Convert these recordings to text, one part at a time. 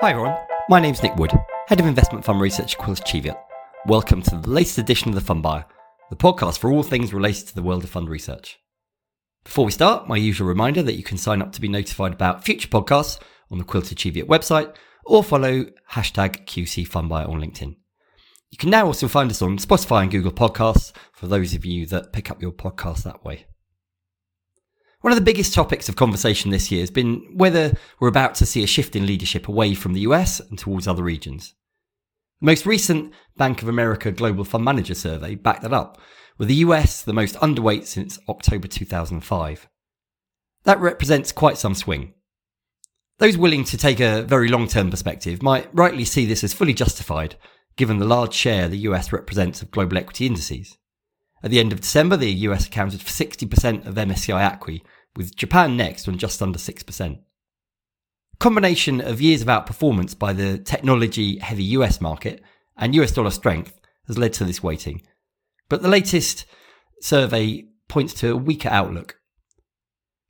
Hi everyone, my name's Nick Wood, Head of Investment Fund Research at Quilter Cheviot. Welcome to the latest edition of The Fund Buyer, the podcast for all things related to the world of fund research. Before we start, my usual reminder that you can sign up to be notified about future podcasts on the Quilter Cheviot website or follow hashtag QC Fund Buyer on LinkedIn. You can now also find us on Spotify and Google Podcasts for those of you that pick up your podcast that way. One of the biggest topics of conversation this year has been whether we're about to see a shift in leadership away from the US and towards other regions. The most recent Bank of America Global Fund Manager survey backed that up, with the US the most underweight since October 2005. That represents quite some swing. Those willing to take a very long term perspective might rightly see this as fully justified, given the large share the US represents of global equity indices. At the end of December, the US accounted for 60% of MSCI ACWI, with Japan next on just under 6%. Combination of years of outperformance by the technology heavy US market and US dollar strength has led to this weighting. But the latest survey points to a weaker outlook.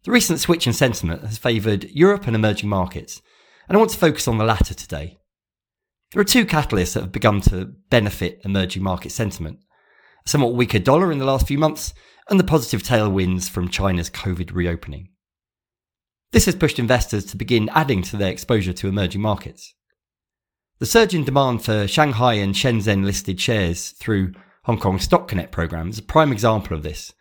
The recent switch in sentiment has favoured Europe and emerging markets, and I want to focus on the latter today. There are two catalysts that have begun to benefit emerging market sentiment somewhat weaker dollar in the last few months, and the positive tailwinds from China's COVID reopening. This has pushed investors to begin adding to their exposure to emerging markets. The surge in demand for Shanghai and Shenzhen listed shares through Hong Kong Stock Connect program is a prime example of this,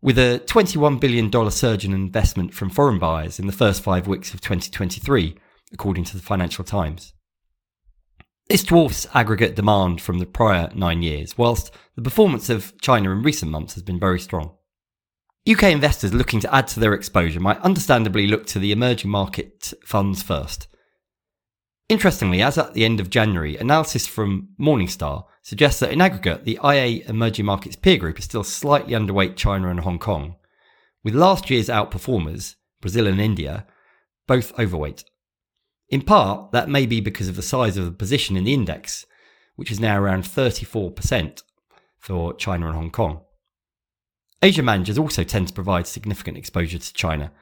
with a $21 billion surge in investment from foreign buyers in the first five weeks of 2023, according to the Financial Times. This dwarfs aggregate demand from the prior nine years, whilst the performance of China in recent months has been very strong. UK investors looking to add to their exposure might understandably look to the emerging market funds first. Interestingly, as at the end of January, analysis from Morningstar suggests that in aggregate, the IA emerging markets peer group is still slightly underweight China and Hong Kong, with last year's outperformers, Brazil and India, both overweight. In part, that may be because of the size of the position in the index, which is now around 34% for China and Hong Kong. Asia managers also tend to provide significant exposure to China,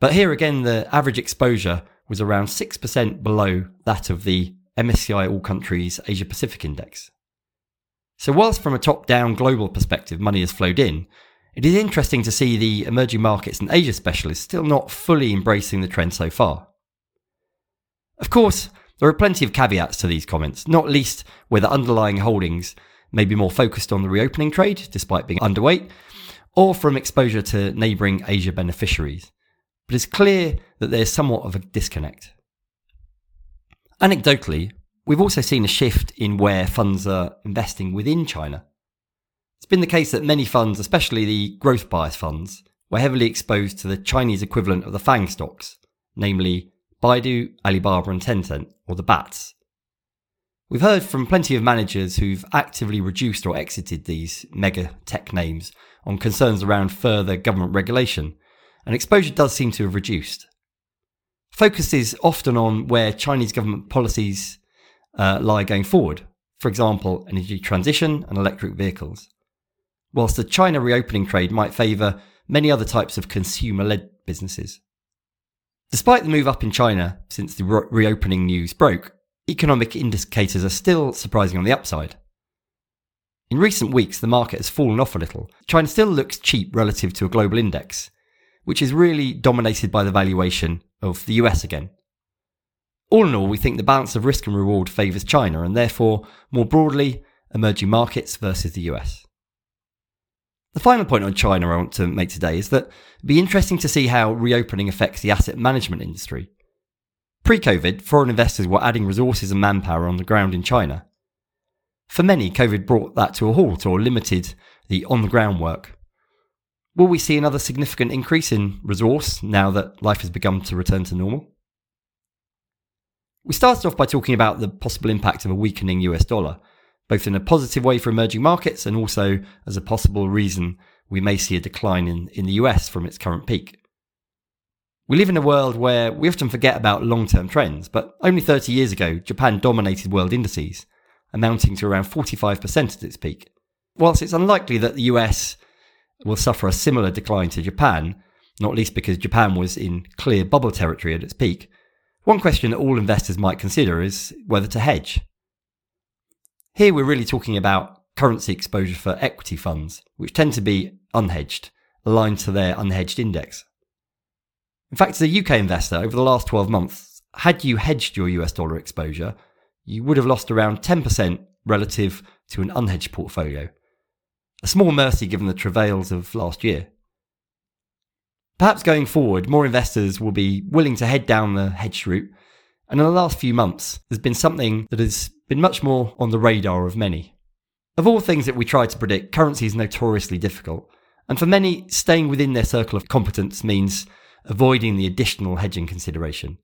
but here again the average exposure was around 6% below that of the MSCI All Countries Asia Pacific Index. So, whilst from a top down global perspective money has flowed in, it is interesting to see the emerging markets and Asia specialists still not fully embracing the trend so far. Of course, there are plenty of caveats to these comments, not least whether underlying holdings may be more focused on the reopening trade, despite being underweight, or from exposure to neighbouring Asia beneficiaries. But it's clear that there's somewhat of a disconnect. Anecdotally, we've also seen a shift in where funds are investing within China. It's been the case that many funds, especially the growth bias funds, were heavily exposed to the Chinese equivalent of the FANG stocks, namely Baidu, Alibaba, and Tencent, or the BATs. We've heard from plenty of managers who've actively reduced or exited these mega tech names on concerns around further government regulation, and exposure does seem to have reduced. Focus is often on where Chinese government policies uh, lie going forward, for example, energy transition and electric vehicles. Whilst the China reopening trade might favour many other types of consumer led businesses. Despite the move up in China since the re- reopening news broke, economic indicators are still surprising on the upside. In recent weeks, the market has fallen off a little. China still looks cheap relative to a global index, which is really dominated by the valuation of the US again. All in all, we think the balance of risk and reward favours China and therefore, more broadly, emerging markets versus the US. The final point on China I want to make today is that it'd be interesting to see how reopening affects the asset management industry. Pre COVID, foreign investors were adding resources and manpower on the ground in China. For many, COVID brought that to a halt or limited the on the ground work. Will we see another significant increase in resource now that life has begun to return to normal? We started off by talking about the possible impact of a weakening US dollar both in a positive way for emerging markets and also as a possible reason we may see a decline in, in the US from its current peak. We live in a world where we often forget about long term trends, but only 30 years ago, Japan dominated world indices, amounting to around 45% at its peak. Whilst it's unlikely that the US will suffer a similar decline to Japan, not least because Japan was in clear bubble territory at its peak, One question that all investors might consider is whether to hedge. Here we're really talking about currency exposure for equity funds, which tend to be unhedged, aligned to their unhedged index. In fact, as a UK investor, over the last 12 months, had you hedged your US dollar exposure, you would have lost around 10% relative to an unhedged portfolio. A small mercy given the travails of last year. Perhaps going forward, more investors will be willing to head down the hedge route, and in the last few months, there's been something that has been much more on the radar of many. Of all things that we try to predict, currency is notoriously difficult, and for many, staying within their circle of competence means avoiding the additional hedging consideration.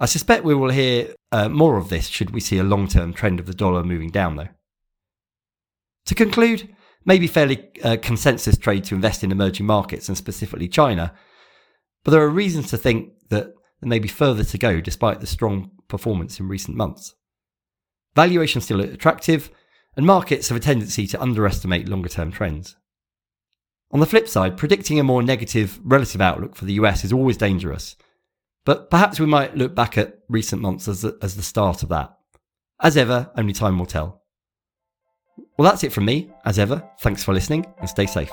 I suspect we will hear uh, more of this should we see a long term trend of the dollar moving down, though. To conclude, maybe fairly uh, consensus trade to invest in emerging markets and specifically China, but there are reasons to think that there may be further to go despite the strong performance in recent months. Valuation still attractive, and markets have a tendency to underestimate longer term trends. On the flip side, predicting a more negative relative outlook for the US is always dangerous. But perhaps we might look back at recent months as the, as the start of that. As ever, only time will tell. Well, that's it from me. As ever, thanks for listening and stay safe.